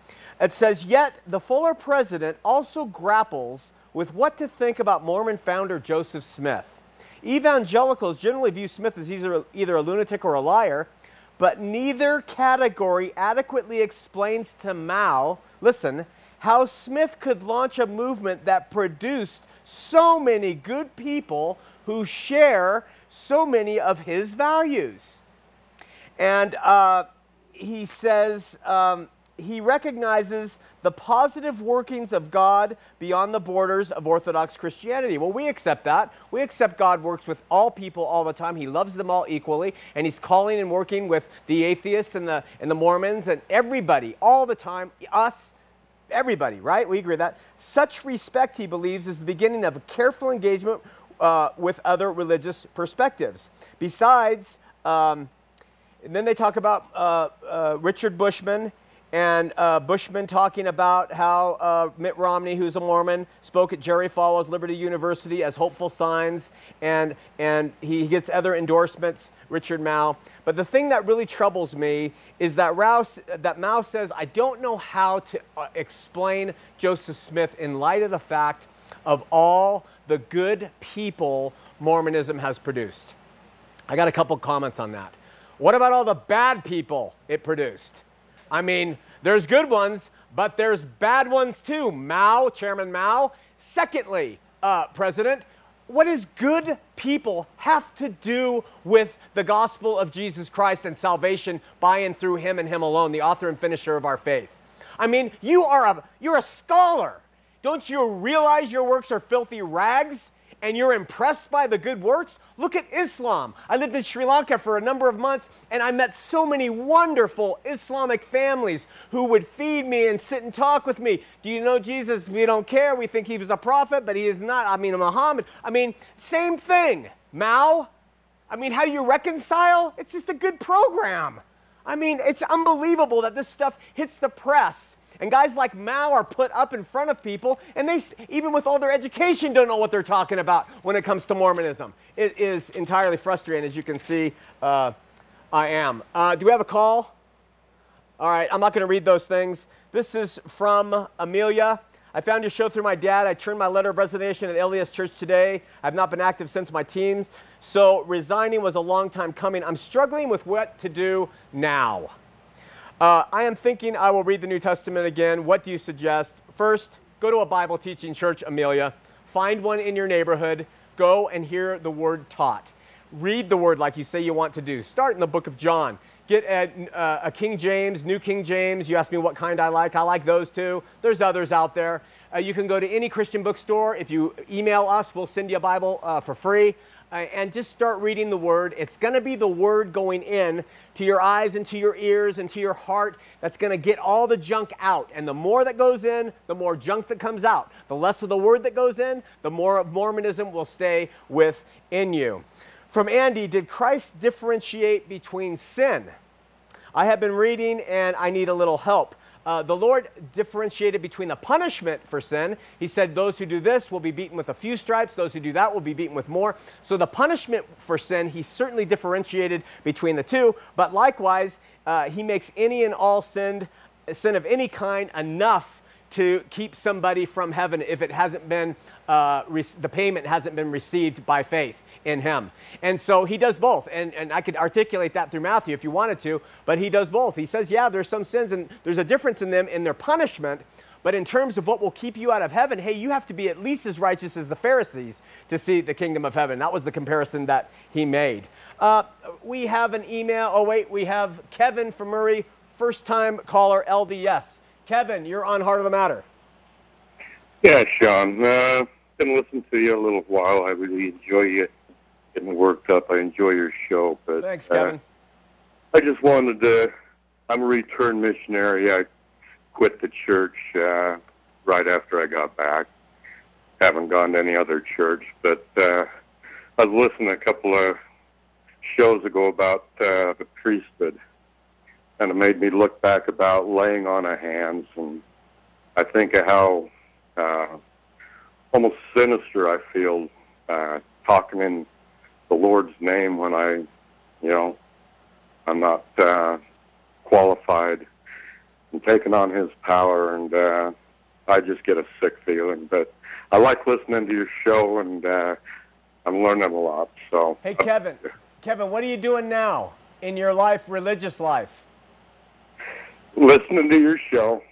[SPEAKER 1] It says, yet the Fuller president also grapples with what to think about Mormon founder Joseph Smith. Evangelicals generally view Smith as either, either a lunatic or a liar, but neither category adequately explains to Mouw, listen, how Smith could launch a movement that produced so many good people who share so many of his values. And uh, he says um, he recognizes the positive workings of God beyond the borders of Orthodox Christianity. Well, we accept that. We accept God works with all people all the time. He loves them all equally, and He's calling and working with the atheists and the, and the Mormons and everybody all the time, us, everybody, right? We agree with that. Such respect, he believes, is the beginning of a careful engagement uh, with other religious perspectives. Besides, um, and then they talk about uh, uh, Richard Bushman and uh, Bushman talking about how uh, Mitt Romney, who's a Mormon, spoke at Jerry Falwell's Liberty University as hopeful signs, and, and he gets other endorsements, Richard Mouw. But the thing that really troubles me is that, Rouse, that Mouw says, I don't know how to uh, explain Joseph Smith in light of the fact of all the good people Mormonism has produced. I got a couple comments on that. What about all the bad people it produced? I mean, there's good ones, but there's bad ones too. Mao, Chairman Mao. Secondly, uh, President, what does good people have to do with the gospel of Jesus Christ and salvation by and through him and him alone, the author and finisher of our faith? I mean, you are a you're a scholar. Don't you realize your works are filthy rags? And you're impressed by the good works, look at Islam. I lived in Sri Lanka for a number of months and I met so many wonderful Islamic families who would feed me and sit and talk with me. Do you know Jesus? We don't care. We think he was a prophet, but he is not. I mean, Muhammad. I mean, same thing. Mouw. I mean, how you reconcile? It's just a good program. I mean, it's unbelievable that this stuff hits the press and guys like Mouw are put up in front of people, and they, even with all their education, don't know what they're talking about when it comes to Mormonism. It is entirely frustrating, as you can see. Uh, I am. Uh, do we have a call? All right, I'm not going to read those things. This is from Amelia. I found your show through my dad. I turned my letter of resignation at LDS Church today. I've not been active since my teens. So resigning was a long time coming. I'm struggling with what to do now. Uh, I am thinking I will read the New Testament again. What do you suggest? First, go to a Bible teaching church, Amelia. Find one in your neighborhood. Go and hear the word taught. Read the word like you say you want to do. Start in the book of John. Get a, uh, a King James, New King James. You ask me what kind I like. I like those two. There's others out there. Uh, you can go to any Christian bookstore. If you email us, we'll send you a Bible uh, for free and just start reading the Word. It's going to be the Word going in to your eyes and to your ears and to your heart that's going to get all the junk out. And the more that goes in, the more junk that comes out. The less of the Word that goes in, the more of Mormonism will stay within you. From Andy, did Christ differentiate between sin? I have been reading and I need a little help uh, the Lord differentiated between the punishment for sin. He said, Those who do this will be beaten with a few stripes, those who do that will be beaten with more. So the punishment for sin, he certainly differentiated between the two, but likewise, uh, he makes any and all sin, sin of any kind enough to keep somebody from heaven if it hasn't been, uh, the payment hasn't been received by faith in him. And so he does both. And, and I could articulate that through Matthew if you wanted to, but he does both. He says, yeah, there's some sins and there's a difference in them in their punishment. But in terms of what will keep you out of heaven, hey, you have to be at least as righteous as the Pharisees to see the kingdom of heaven. That was the comparison that he made. Uh, we have an email. Oh, wait, we have Kevin from Murray, first time caller LDS. Kevin, you're on Heart of the Matter.
[SPEAKER 7] Yeah, Shawn. Uh, been listening to you a little while. I really enjoy you getting worked up. I enjoy your show, but
[SPEAKER 1] thanks, Kevin.
[SPEAKER 7] Uh, I just wanted to. I'm a returned missionary. I quit the church uh, right after I got back. Haven't gone to any other church, but uh, I was listening a couple of shows ago about uh, the priesthood, and it made me look back about laying on of hands, and I think of how uh, almost sinister I feel uh, talking in the Lord's name when I, you know, I'm not uh, qualified and taking on His power, and uh, I just get a sick feeling. But I like listening to your show, and uh, I'm learning a lot. So,
[SPEAKER 1] hey, Kevin, Kevin, what are you doing now in your life, religious life?
[SPEAKER 7] Listening to your show.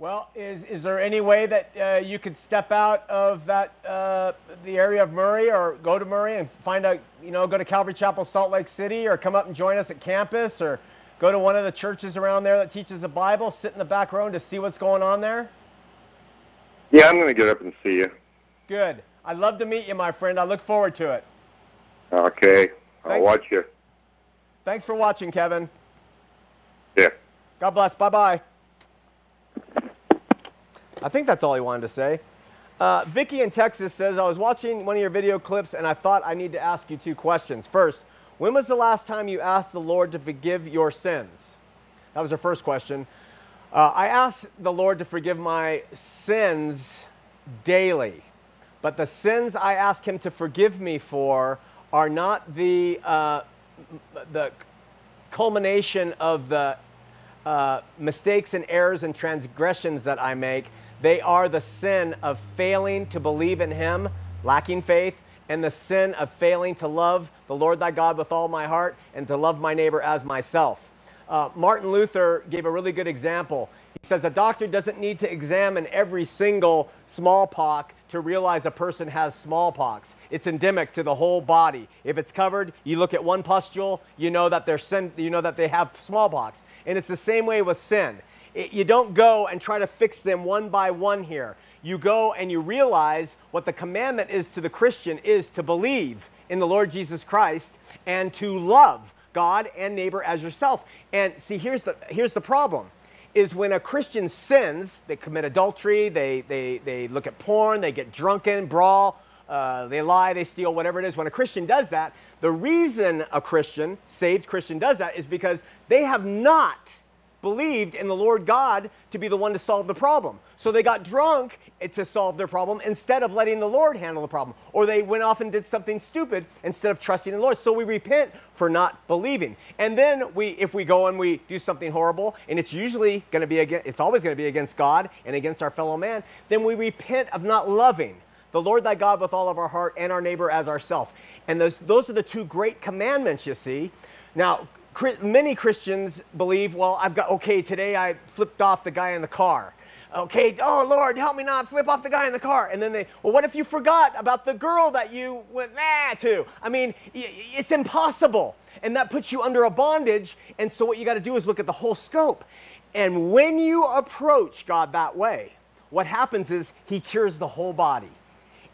[SPEAKER 1] Well, is, is there any way that uh, you could step out of that uh, the area of Murray or go to Murray and find out, you know, go to Calvary Chapel, Salt Lake City, or come up and join us at campus, or go to one of the churches around there that teaches the Bible, sit in the back row to see what's going on there?
[SPEAKER 7] Yeah, I'm going to get up and see you.
[SPEAKER 1] Good. I'd love to meet you, my friend. I look forward to it.
[SPEAKER 7] Okay. I'll Thanks. watch you.
[SPEAKER 1] Thanks for watching, Kevin.
[SPEAKER 7] Yeah.
[SPEAKER 1] God bless. Bye bye. I think that's all he wanted to say. Uh, Vicky in Texas says, I was watching one of your video clips and I thought I need to ask you two questions. First, when was the last time you asked the Lord to forgive your sins? That was her first question. Uh, I ask the Lord to forgive my sins daily, but the sins I ask Him to forgive me for are not the, uh, the culmination of the uh, mistakes and errors and transgressions that I make. They are the sin of failing to believe in Him, lacking faith, and the sin of failing to love the Lord thy God with all my heart and to love my neighbor as myself. Uh, Martin Luther gave a really good example. He says a doctor doesn't need to examine every single smallpox to realize a person has smallpox. It's endemic to the whole body. If it's covered, you look at one pustule, you know that they're sin, you know that they have smallpox. And it's the same way with sin. It, you don't go and try to fix them one by one here. You go and you realize what the commandment is to the Christian is to believe in the Lord Jesus Christ and to love God and neighbor as yourself. And see, here's the, here's the problem is when a Christian sins, they commit adultery, they, they, they look at porn, they get drunken, brawl, uh, they lie, they steal, whatever it is. When a Christian does that, the reason a Christian, saved Christian, does that is because they have not believed in the Lord God to be the one to solve the problem. So they got drunk to solve their problem instead of letting the Lord handle the problem. Or they went off and did something stupid instead of trusting the Lord. So we repent for not believing. And then we if we go and we do something horrible and it's usually going to be against it's always going to be against God and against our fellow man, then we repent of not loving the Lord thy God with all of our heart and our neighbor as ourself. And those those are the two great commandments you see. Now, many Christians believe, well, I've got, okay, today I flipped off the guy in the car. Okay, oh Lord, help me not flip off the guy in the car. And then they, well, what if you forgot about the girl that you went nah to? I mean, it's impossible. And that puts you under a bondage. And so what you got to do is look at the whole scope. And when you approach God that way, what happens is He cures the whole body.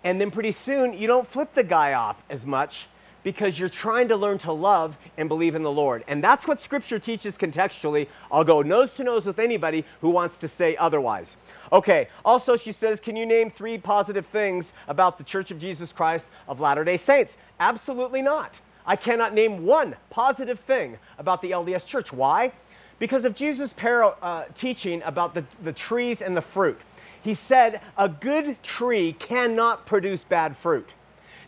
[SPEAKER 1] And then pretty soon, you don't flip the guy off as much because you're trying to learn to love and believe in the Lord. And that's what Scripture teaches contextually. I'll go nose to nose with anybody who wants to say otherwise. Okay, also, she says, Can you name three positive things about the Church of Jesus Christ of Latter day Saints? Absolutely not. I cannot name one positive thing about the LDS Church. Why? Because of Jesus' para, uh, teaching about the, the trees and the fruit. He said, A good tree cannot produce bad fruit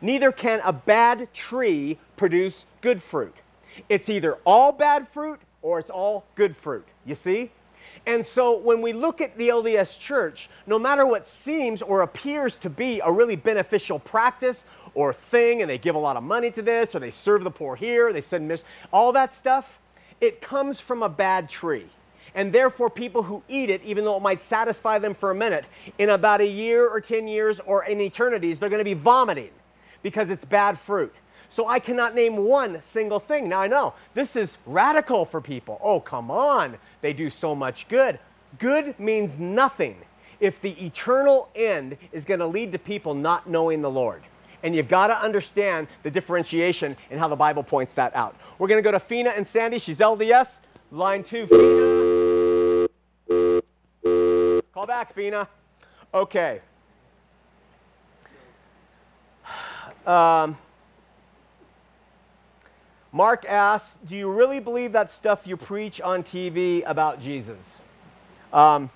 [SPEAKER 1] neither can a bad tree produce good fruit. It's either all bad fruit or it's all good fruit. You see? And so when we look at the LDS church, no matter what seems or appears to be a really beneficial practice or thing, and they give a lot of money to this, or they serve the poor here, they send mission, all that stuff, it comes from a bad tree. And therefore, people who eat it, even though it might satisfy them for a minute, in about a year or 10 years or in eternities, they're going to be vomiting because it's bad fruit. So I cannot name one single thing. Now I know this is radical for people. Oh, come on. They do so much good. Good means nothing if the eternal end is going to lead to people not knowing the Lord. And you've got to understand the differentiation and how the Bible points that out. We're going to go to Fina and Sandy. She's LDS. Line two, Fina. Call back, Fina. Okay. Um, Mark asks, Do you really believe that stuff you preach on TV about Jesus? Um,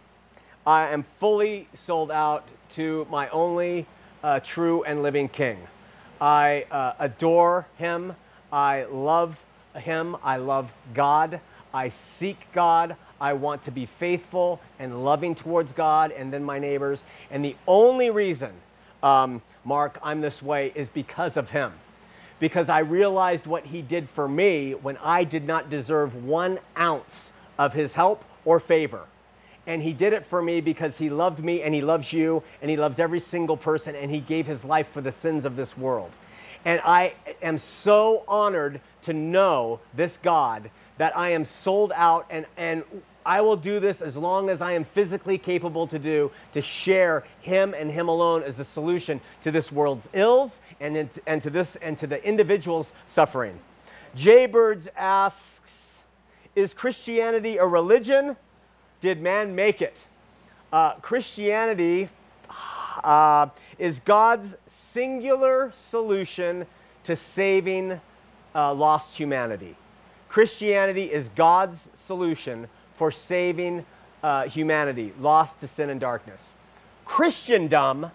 [SPEAKER 1] I am fully sold out to my only uh, true and living King. I uh, adore him. I love him. I love God. I seek God. I want to be faithful and loving towards God and then my neighbors. And the only reason um, Mark, I'm this way is because of him. Because I realized what he did for me when I did not deserve one ounce of his help or favor. And he did it for me because he loved me and he loves you and he loves every single person and he gave his life for the sins of this world. And I am so honored to know this God that I am sold out and, and I will do this as long as I am physically capable to do to share Him and Him alone as the solution to this world's ills and, and to this and to the individual's suffering. Jaybirds asks, "Is Christianity a religion? Did man make it?" Uh, Christianity uh, is God's singular solution to saving uh, lost humanity. Christianity is God's solution for saving uh, humanity, lost to sin and darkness. Christendom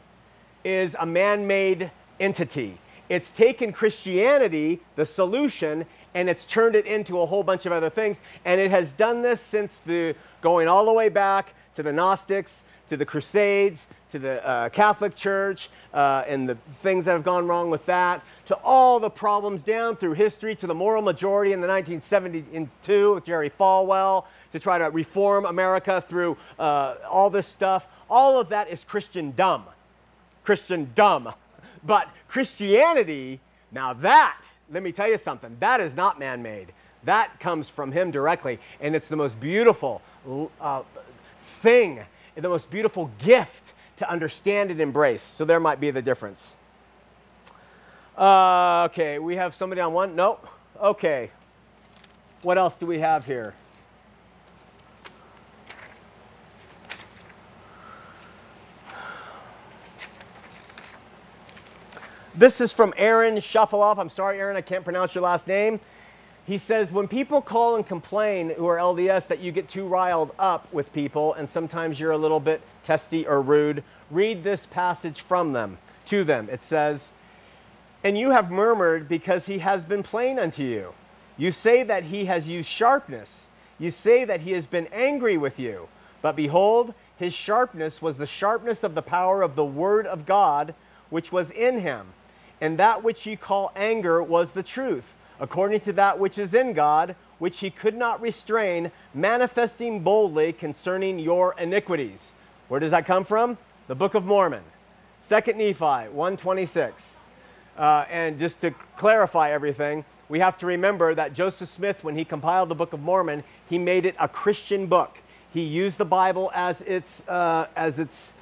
[SPEAKER 1] is a man made entity. It's taken Christianity, the solution, and it's turned it into a whole bunch of other things. And it has done this since the going all the way back to the Gnostics, to the Crusades, to the uh, Catholic Church, uh, and the things that have gone wrong with that, to all the problems down through history, to the moral majority in the 1972 with Jerry Falwell, to try to reform America through uh, all this stuff. All of that is Christian dumb. Christian dumb. But Christianity, now that, let me tell you something, that is not man made. That comes from him directly. And it's the most beautiful uh, thing, the most beautiful gift to understand and embrace. So there might be the difference. Uh, okay, we have somebody on one. Nope. Okay. What else do we have here? This is from Aaron Shuffleoff. I'm sorry, Aaron, I can't pronounce your last name. He says, when people call and complain who are LDS that you get too riled up with people and sometimes you're a little bit testy or rude, read this passage from them, to them. It says, And you have murmured because he has been plain unto you. You say that he has used sharpness. You say that he has been angry with you. But behold, his sharpness was the sharpness of the power of the word of God which was in him. And that which ye call anger was the truth according to that which is in God, which he could not restrain, manifesting boldly concerning your iniquities. Where does that come from? The Book of Mormon. 2 Nephi 126. Uh, and just to clarify everything, we have to remember that Joseph Smith, when he compiled the Book of Mormon, he made it a Christian book. He used the Bible as its, uh, as its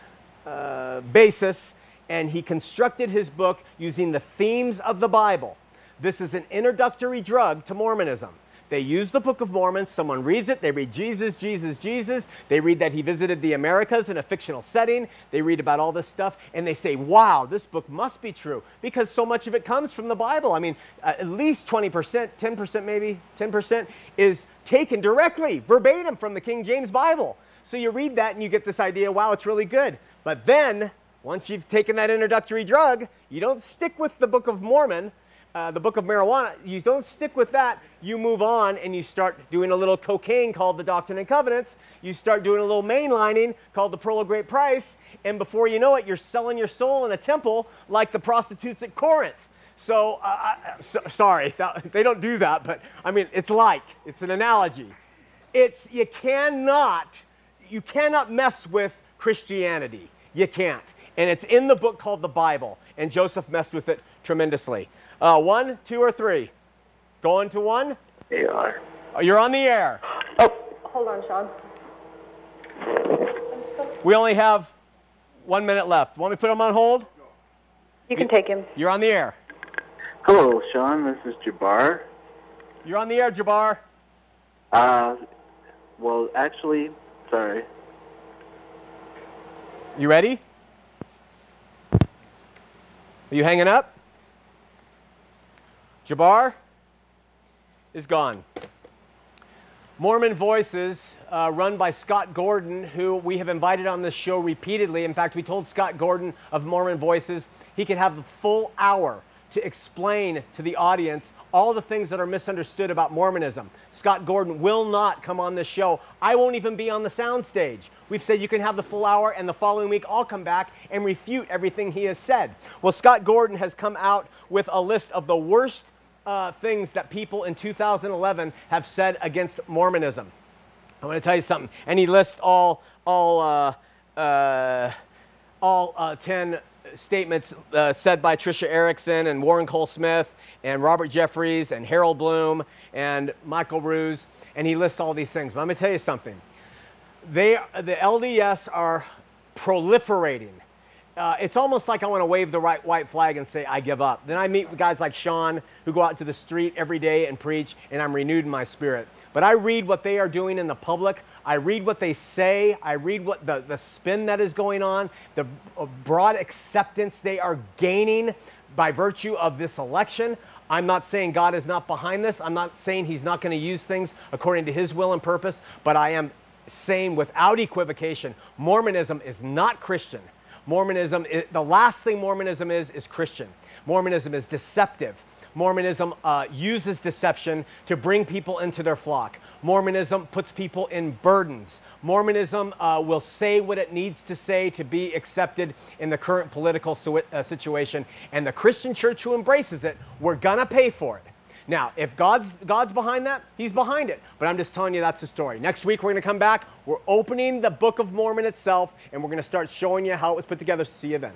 [SPEAKER 1] uh, basis, and he constructed his book using the themes of the Bible. This is an introductory drug to Mormonism. They use the Book of Mormon. Someone reads it. They read Jesus, Jesus, Jesus. They read that he visited the Americas in a fictional setting. They read about all this stuff and they say, wow, this book must be true because so much of it comes from the Bible. I mean, uh, at least 20%, 10% maybe, 10% is taken directly, verbatim from the King James Bible. So you read that and you get this idea, wow, it's really good. But then, once you've taken that introductory drug, you don't stick with the Book of Mormon uh, the book of marijuana, you don't stick with that. You move on and you start doing a little cocaine called the Doctrine and Covenants. You start doing a little mainlining called the Pearl of Great Price. And before you know it, you're selling your soul in a temple like the prostitutes at Corinth. So, uh, so sorry, that, they don't do that, but I mean, it's like, it's an analogy. It's, you cannot, you cannot mess with Christianity. You can't. And it's in the book called the Bible. And Joseph messed with it tremendously. Uh, one, two, or three? Going to one?
[SPEAKER 6] You are.
[SPEAKER 1] Oh, you're on the air.
[SPEAKER 5] Oh, hold on, Shawn.
[SPEAKER 1] We only have one minute left. Want me to put him on hold?
[SPEAKER 5] You can take him.
[SPEAKER 1] You're on the air.
[SPEAKER 8] Hello, Shawn. This is Jabbar.
[SPEAKER 1] You're on the air, Jabbar.
[SPEAKER 8] Uh, well, actually, sorry.
[SPEAKER 1] You ready? Are you hanging up? Jabbar is gone. Mormon Voices, uh, run by Scott Gordon, who we have invited on this show repeatedly. In fact, we told Scott Gordon of Mormon Voices he could have the full hour to explain to the audience all the things that are misunderstood about Mormonism. Scott Gordon will not come on this show. I won't even be on the soundstage. We've said you can have the full hour, and the following week I'll come back and refute everything he has said. Well, Scott Gordon has come out with a list of the worst uh, things that people in 2011 have said against Mormonism. I want to tell you something. And he lists all, all, uh, uh, all uh, 10 statements uh, said by Tricia Erickson and Warren Cole Smith and Robert Jeffress and Harold Bloom and Michael Ruse. And he lists all these things. But I'm going to tell you something. They, the LDS are proliferating uh, it's almost like I want to wave the right white flag and say, I give up. Then I meet guys like Sean who go out to the street every day and preach, and I'm renewed in my spirit. But I read what they are doing in the public. I read what they say. I read what the, the spin that is going on, the uh, broad acceptance they are gaining by virtue of this election. I'm not saying God is not behind this. I'm not saying He's not going to use things according to His will and purpose, but I am saying without equivocation Mormonism is not Christian. Mormonism, the last thing Mormonism is, is Christian. Mormonism is deceptive. Mormonism uh, uses deception to bring people into their flock. Mormonism puts people in burdens. Mormonism uh, will say what it needs to say to be accepted in the current political uh, situation. And the Christian church who embraces it, we're going to pay for it. Now, if God's, God's behind that, He's behind it. But I'm just telling you that's the story. Next week, we're going to come back. We're opening the Book of Mormon itself, and we're going to start showing you how it was put together. See you then.